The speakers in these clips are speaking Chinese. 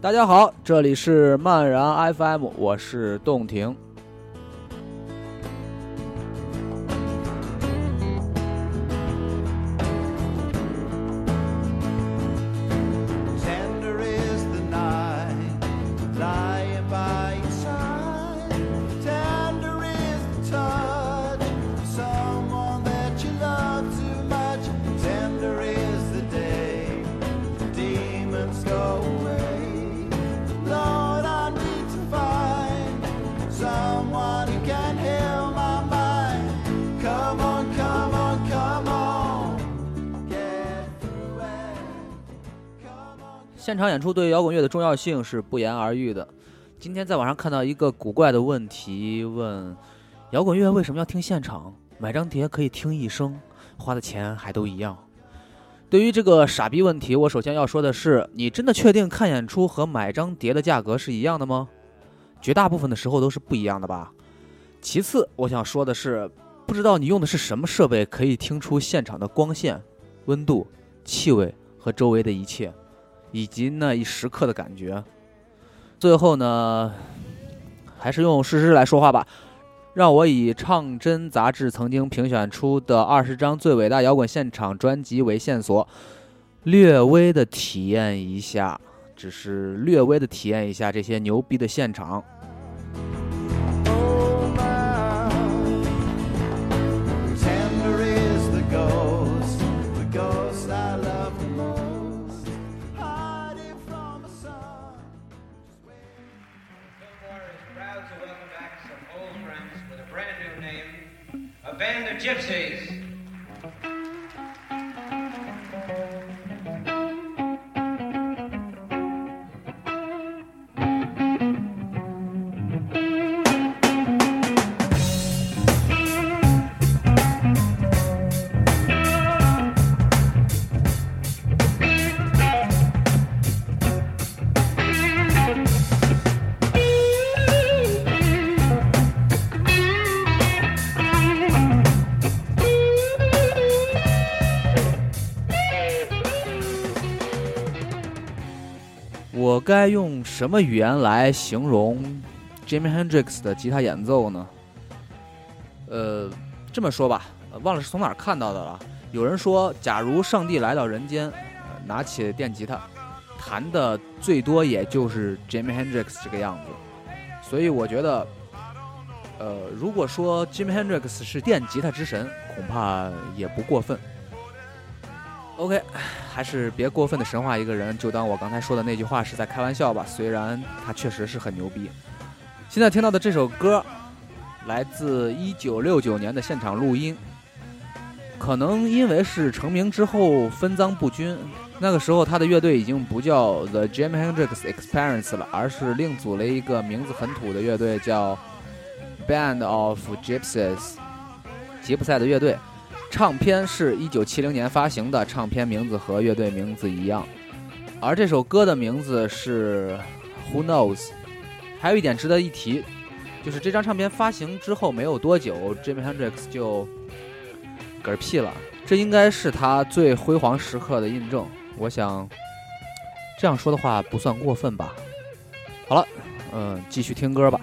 大家好，这里是漫然 FM，我是洞庭。场演出对摇滚乐的重要性是不言而喻的。今天在网上看到一个古怪的问题，问摇滚乐为什么要听现场？买张碟可以听一生，花的钱还都一样。对于这个傻逼问题，我首先要说的是，你真的确定看演出和买张碟的价格是一样的吗？绝大部分的时候都是不一样的吧。其次，我想说的是，不知道你用的是什么设备，可以听出现场的光线、温度、气味和周围的一切。以及那一时刻的感觉。最后呢，还是用事实来说话吧。让我以《唱真》杂志曾经评选出的二十张最伟大摇滚现场专辑为线索，略微的体验一下，只是略微的体验一下这些牛逼的现场。我该用什么语言来形容 Jimi Hendrix 的吉他演奏呢？呃，这么说吧，忘了是从哪儿看到的了。有人说，假如上帝来到人间，拿起电吉他，弹的最多也就是 Jimi Hendrix 这个样子。所以我觉得，呃，如果说 Jimi Hendrix 是电吉他之神，恐怕也不过分。OK，还是别过分的神话一个人，就当我刚才说的那句话是在开玩笑吧。虽然他确实是很牛逼。现在听到的这首歌，来自1969年的现场录音。可能因为是成名之后分赃不均，那个时候他的乐队已经不叫 The Jim Hendrix Experience 了，而是另组了一个名字很土的乐队，叫 Band of Gypsies，吉普赛的乐队。唱片是一九七零年发行的，唱片名字和乐队名字一样，而这首歌的名字是 Who Knows。还有一点值得一提，就是这张唱片发行之后没有多久，Jimi Hendrix 就嗝屁了，这应该是他最辉煌时刻的印证。我想这样说的话不算过分吧。好了，嗯，继续听歌吧。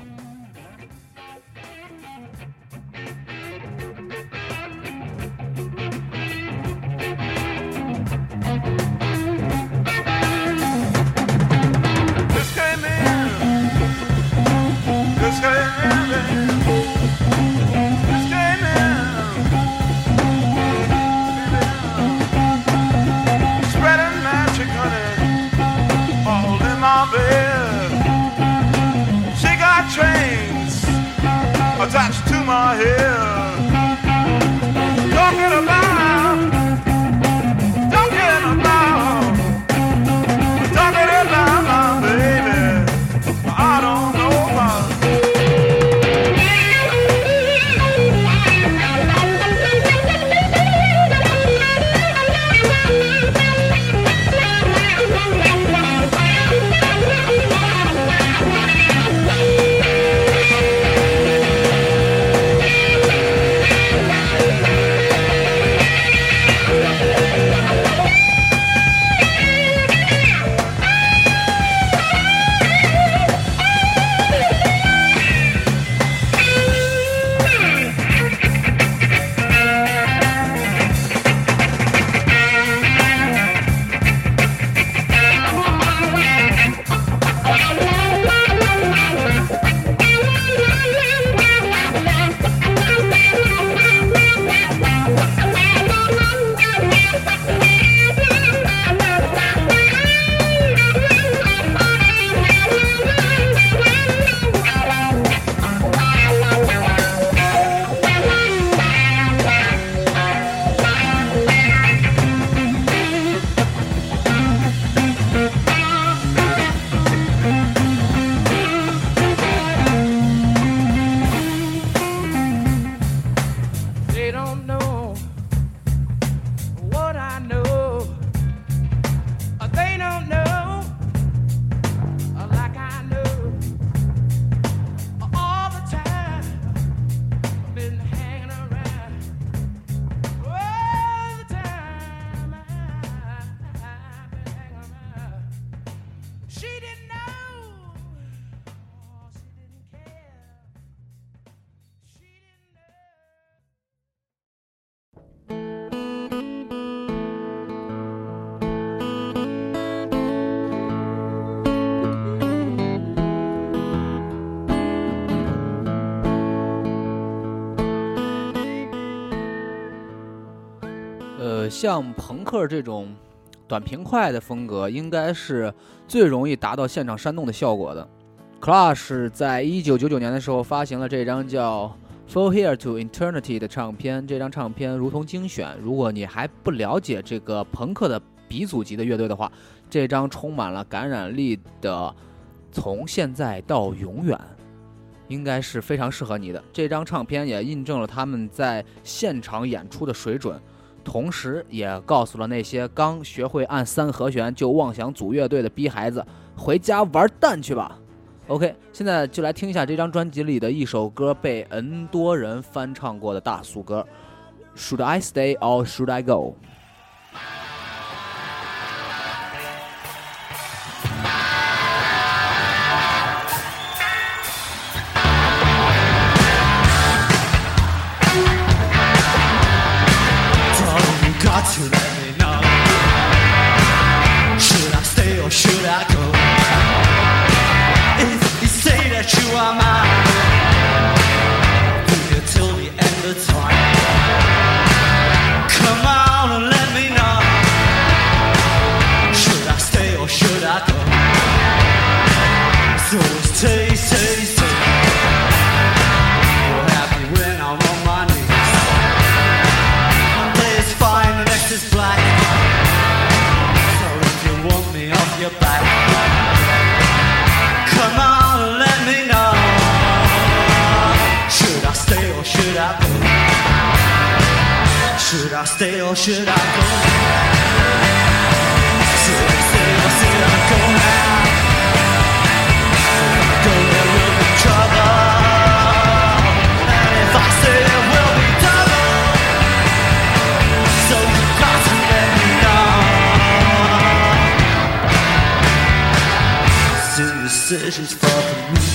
像朋克这种短平快的风格，应该是最容易达到现场煽动的效果的。Clash 在一九九九年的时候发行了这张叫《For Here to Eternity》的唱片，这张唱片如同精选。如果你还不了解这个朋克的鼻祖级的乐队的话，这张充满了感染力的《从现在到永远》应该是非常适合你的。这张唱片也印证了他们在现场演出的水准，同时也告诉了那些刚学会按三和弦就妄想组乐队的逼孩子，回家玩蛋去吧。OK，现在就来听一下这张专辑里的一首歌，被 N 多人翻唱过的大俗歌，Should I Stay or Should I Go？to decisions for me.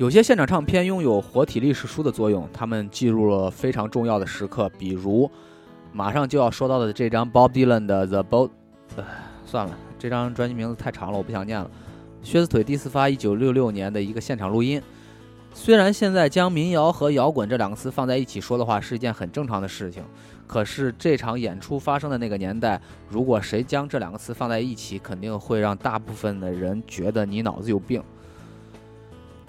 有些现场唱片拥有活体历史书的作用，他们记录了非常重要的时刻，比如马上就要说到的这张 Bob Dylan 的《The Boat》。呃，算了，这张专辑名字太长了，我不想念了。靴子腿第四发，一九六六年的一个现场录音。虽然现在将民谣和摇滚这两个词放在一起说的话是一件很正常的事情，可是这场演出发生的那个年代，如果谁将这两个词放在一起，肯定会让大部分的人觉得你脑子有病。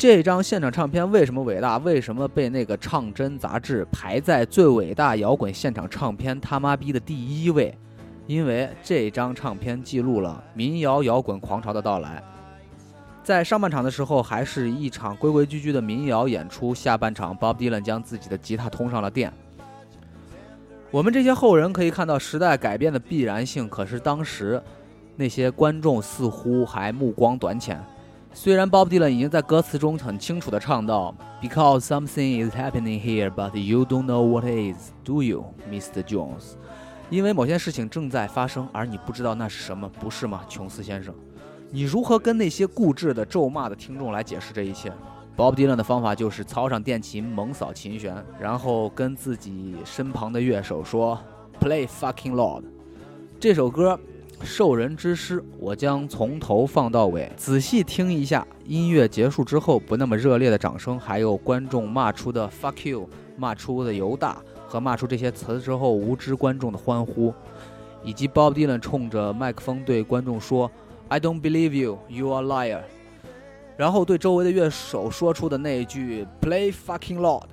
这张现场唱片为什么伟大？为什么被那个《唱针》杂志排在最伟大摇滚现场唱片他妈逼的第一位？因为这张唱片记录了民谣摇滚狂潮的到来。在上半场的时候，还是一场规规矩矩的民谣演出；下半场，Bob Dylan 将自己的吉他通上了电。我们这些后人可以看到时代改变的必然性，可是当时那些观众似乎还目光短浅。虽然 Bob Dylan 已经在歌词中很清楚地唱到 “Because something is happening here, but you don't know what is, do you, Mr. Jones？” 因为某件事情正在发生，而你不知道那是什么，不是吗，琼斯先生？你如何跟那些固执的咒骂的听众来解释这一切？Bob Dylan 的方法就是操上电琴，猛扫琴弦，然后跟自己身旁的乐手说 “Play fucking Lord”。这首歌。受人之师，我将从头放到尾，仔细听一下。音乐结束之后，不那么热烈的掌声，还有观众骂出的 “fuck you”、骂出的“犹大”和骂出这些词之后，无知观众的欢呼，以及 Bob Dylan 冲着麦克风对观众说 “I don't believe you, you are liar”，然后对周围的乐手说出的那一句 “Play fucking Lord”。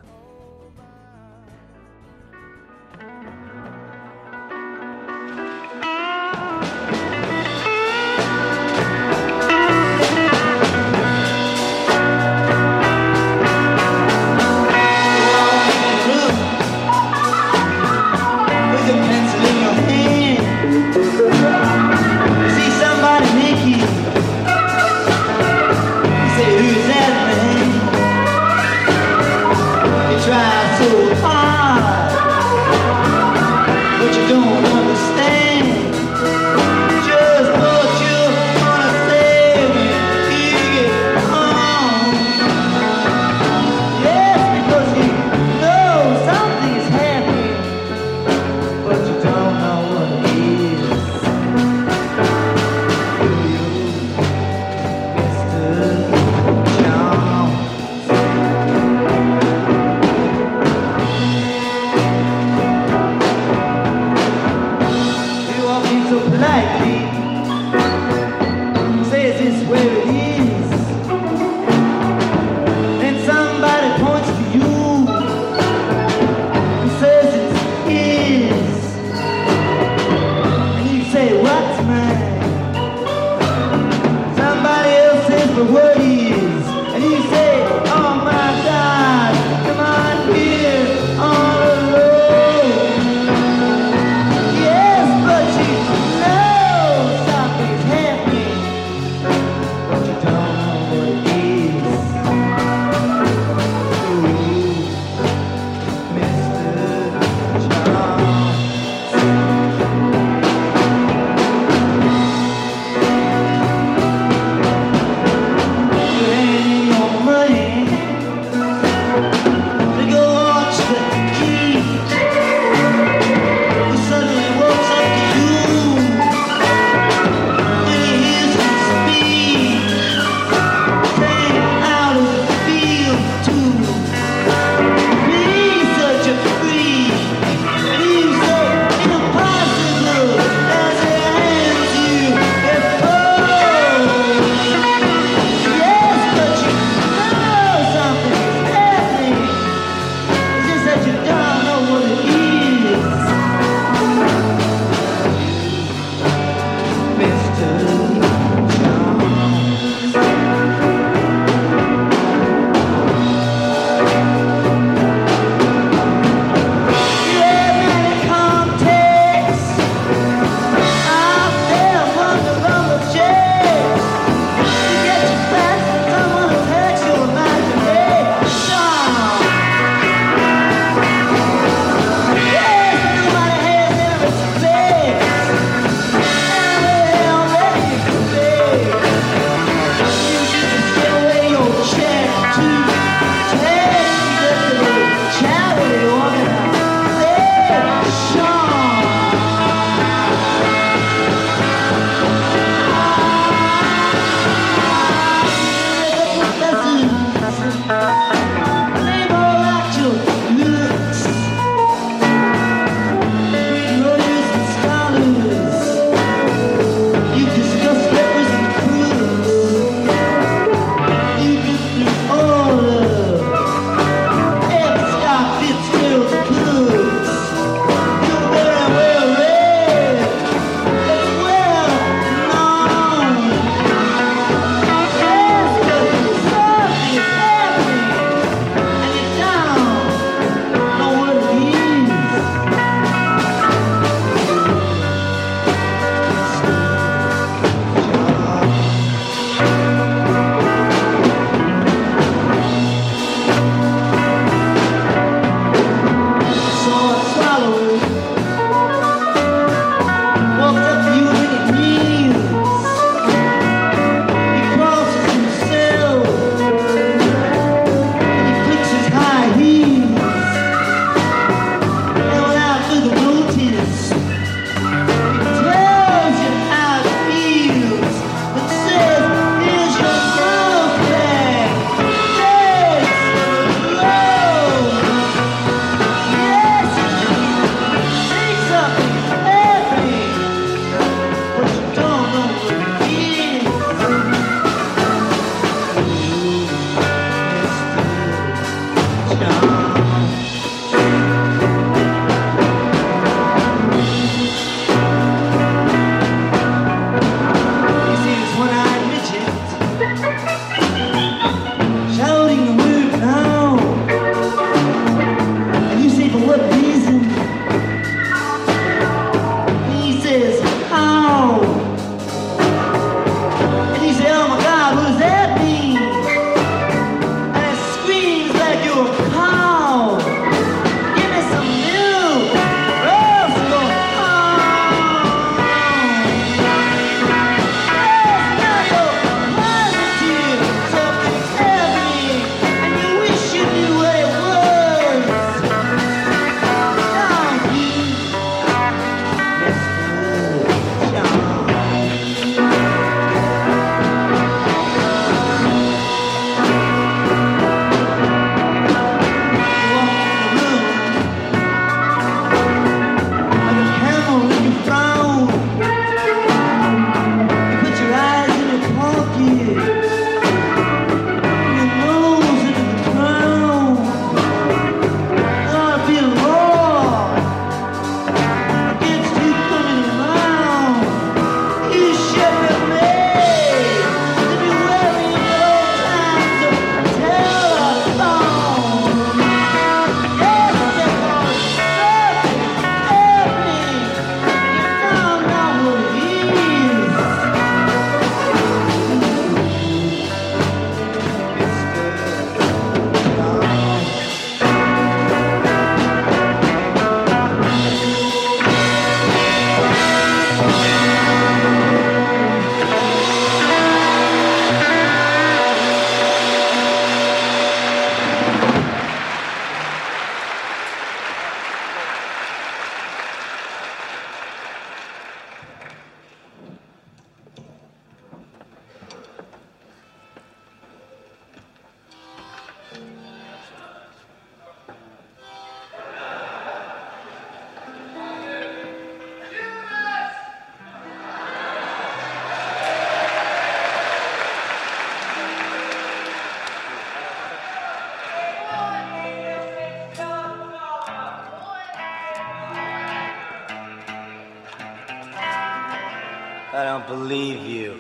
Believe you.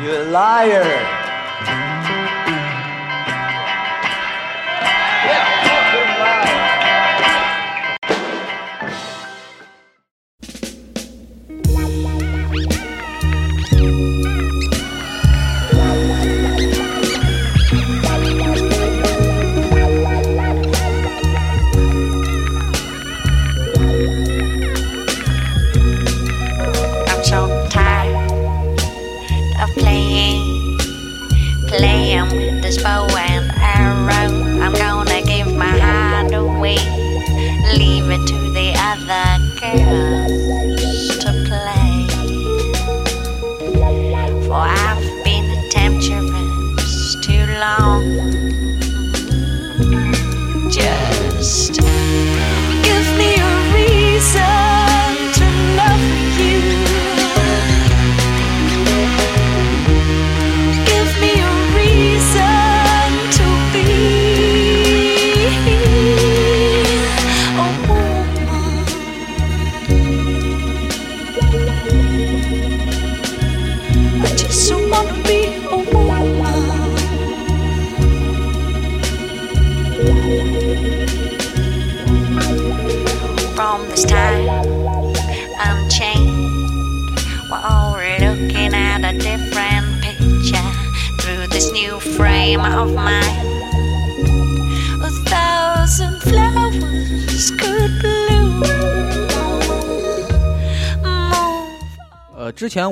You're a liar.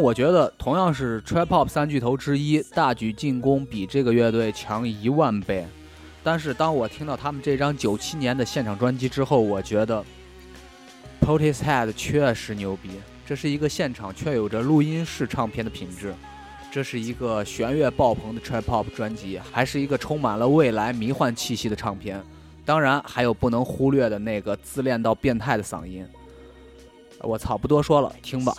我觉得同样是 trap hop 三巨头之一，大举进攻比这个乐队强一万倍。但是当我听到他们这张九七年的现场专辑之后，我觉得 p o t i s Head 确实牛逼，这是一个现场却有着录音室唱片的品质。这是一个弦乐爆棚的 trap pop 专辑，还是一个充满了未来迷幻气息的唱片。当然，还有不能忽略的那个自恋到变态的嗓音。我操，不多说了，听吧。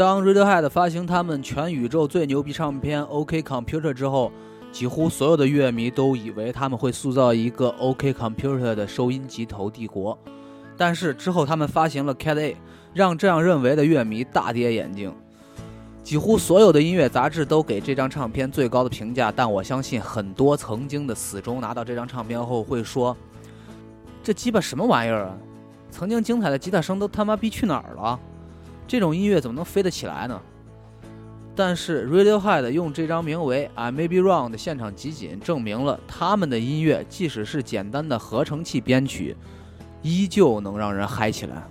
当 Radiohead 发行他们全宇宙最牛逼唱片《OK Computer》之后，几乎所有的乐迷都以为他们会塑造一个 OK Computer 的收音机头帝国。但是之后他们发行了 Cat A，让这样认为的乐迷大跌眼镜。几乎所有的音乐杂志都给这张唱片最高的评价，但我相信很多曾经的死忠拿到这张唱片后会说：“这鸡巴什么玩意儿啊！曾经精彩的吉他声都他妈逼去哪儿了？这种音乐怎么能飞得起来呢？”但是 Radiohead 用这张名为《I May Be Wrong》的现场集锦，证明了他们的音乐即使是简单的合成器编曲，依旧能让人嗨起来。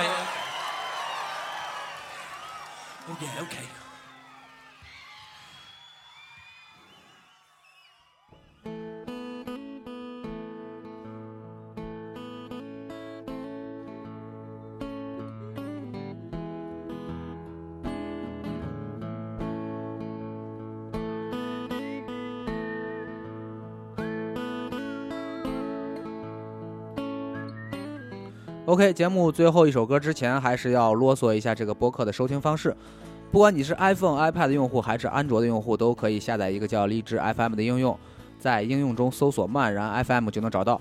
yeah. Oh, yeah, okay. OK，节目最后一首歌之前，还是要啰嗦一下这个播客的收听方式。不管你是 iPhone、iPad 用户还是安卓的用户，都可以下载一个叫荔枝 FM 的应用，在应用中搜索“漫然 FM” 就能找到。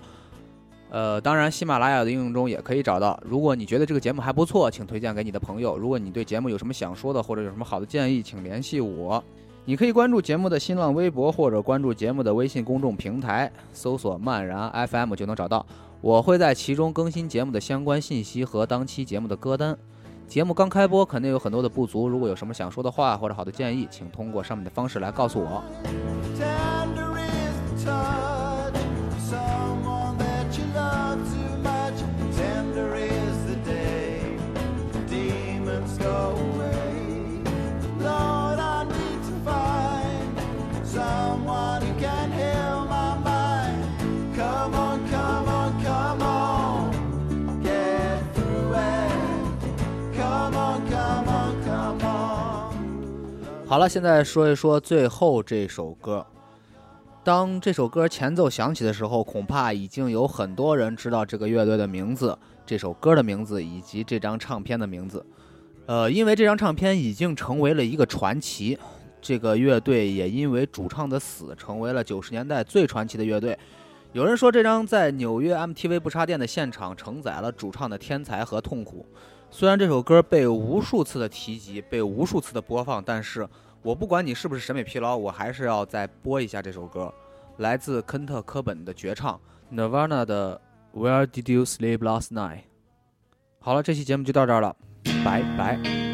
呃，当然，喜马拉雅的应用中也可以找到。如果你觉得这个节目还不错，请推荐给你的朋友。如果你对节目有什么想说的，或者有什么好的建议，请联系我。你可以关注节目的新浪微博，或者关注节目的微信公众平台，搜索“漫然 FM” 就能找到。我会在其中更新节目的相关信息和当期节目的歌单。节目刚开播，肯定有很多的不足。如果有什么想说的话或者好的建议，请通过上面的方式来告诉我。好了，现在说一说最后这首歌。当这首歌前奏响起的时候，恐怕已经有很多人知道这个乐队的名字、这首歌的名字以及这张唱片的名字。呃，因为这张唱片已经成为了一个传奇，这个乐队也因为主唱的死成为了九十年代最传奇的乐队。有人说，这张在纽约 MTV 不插电的现场承载了主唱的天才和痛苦。虽然这首歌被无数次的提及，被无数次的播放，但是我不管你是不是审美疲劳，我还是要再播一下这首歌，来自肯特·科本的绝唱 Nirvana 的 Where Did You Sleep Last Night。好了，这期节目就到这儿了，拜拜。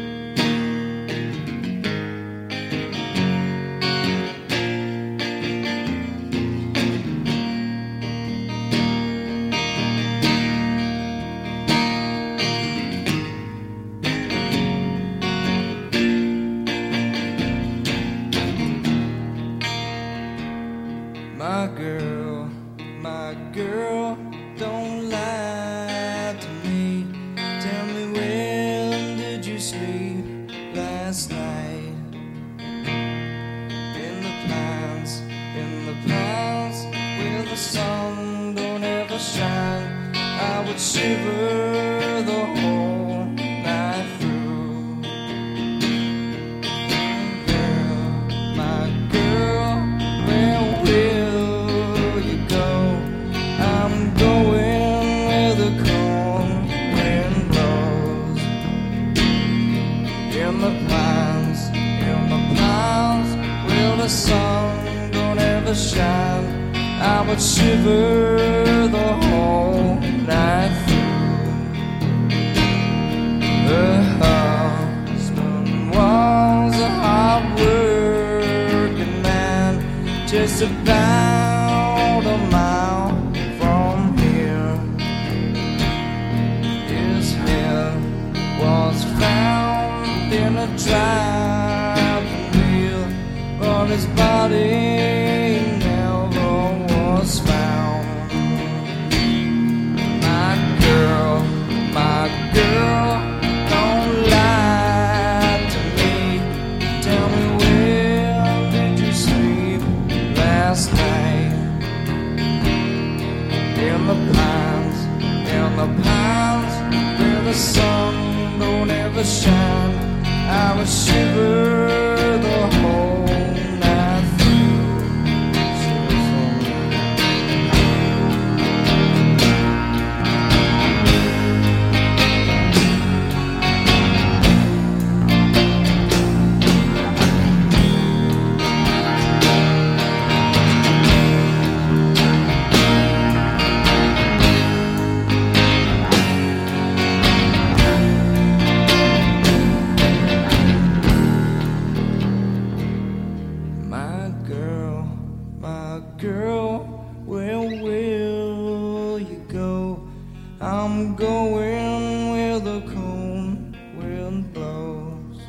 I'm going where the cold wind blows.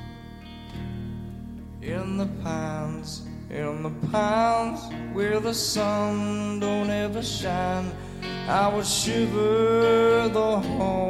In the pines, in the pines, where the sun don't ever shine. I will shiver the whole.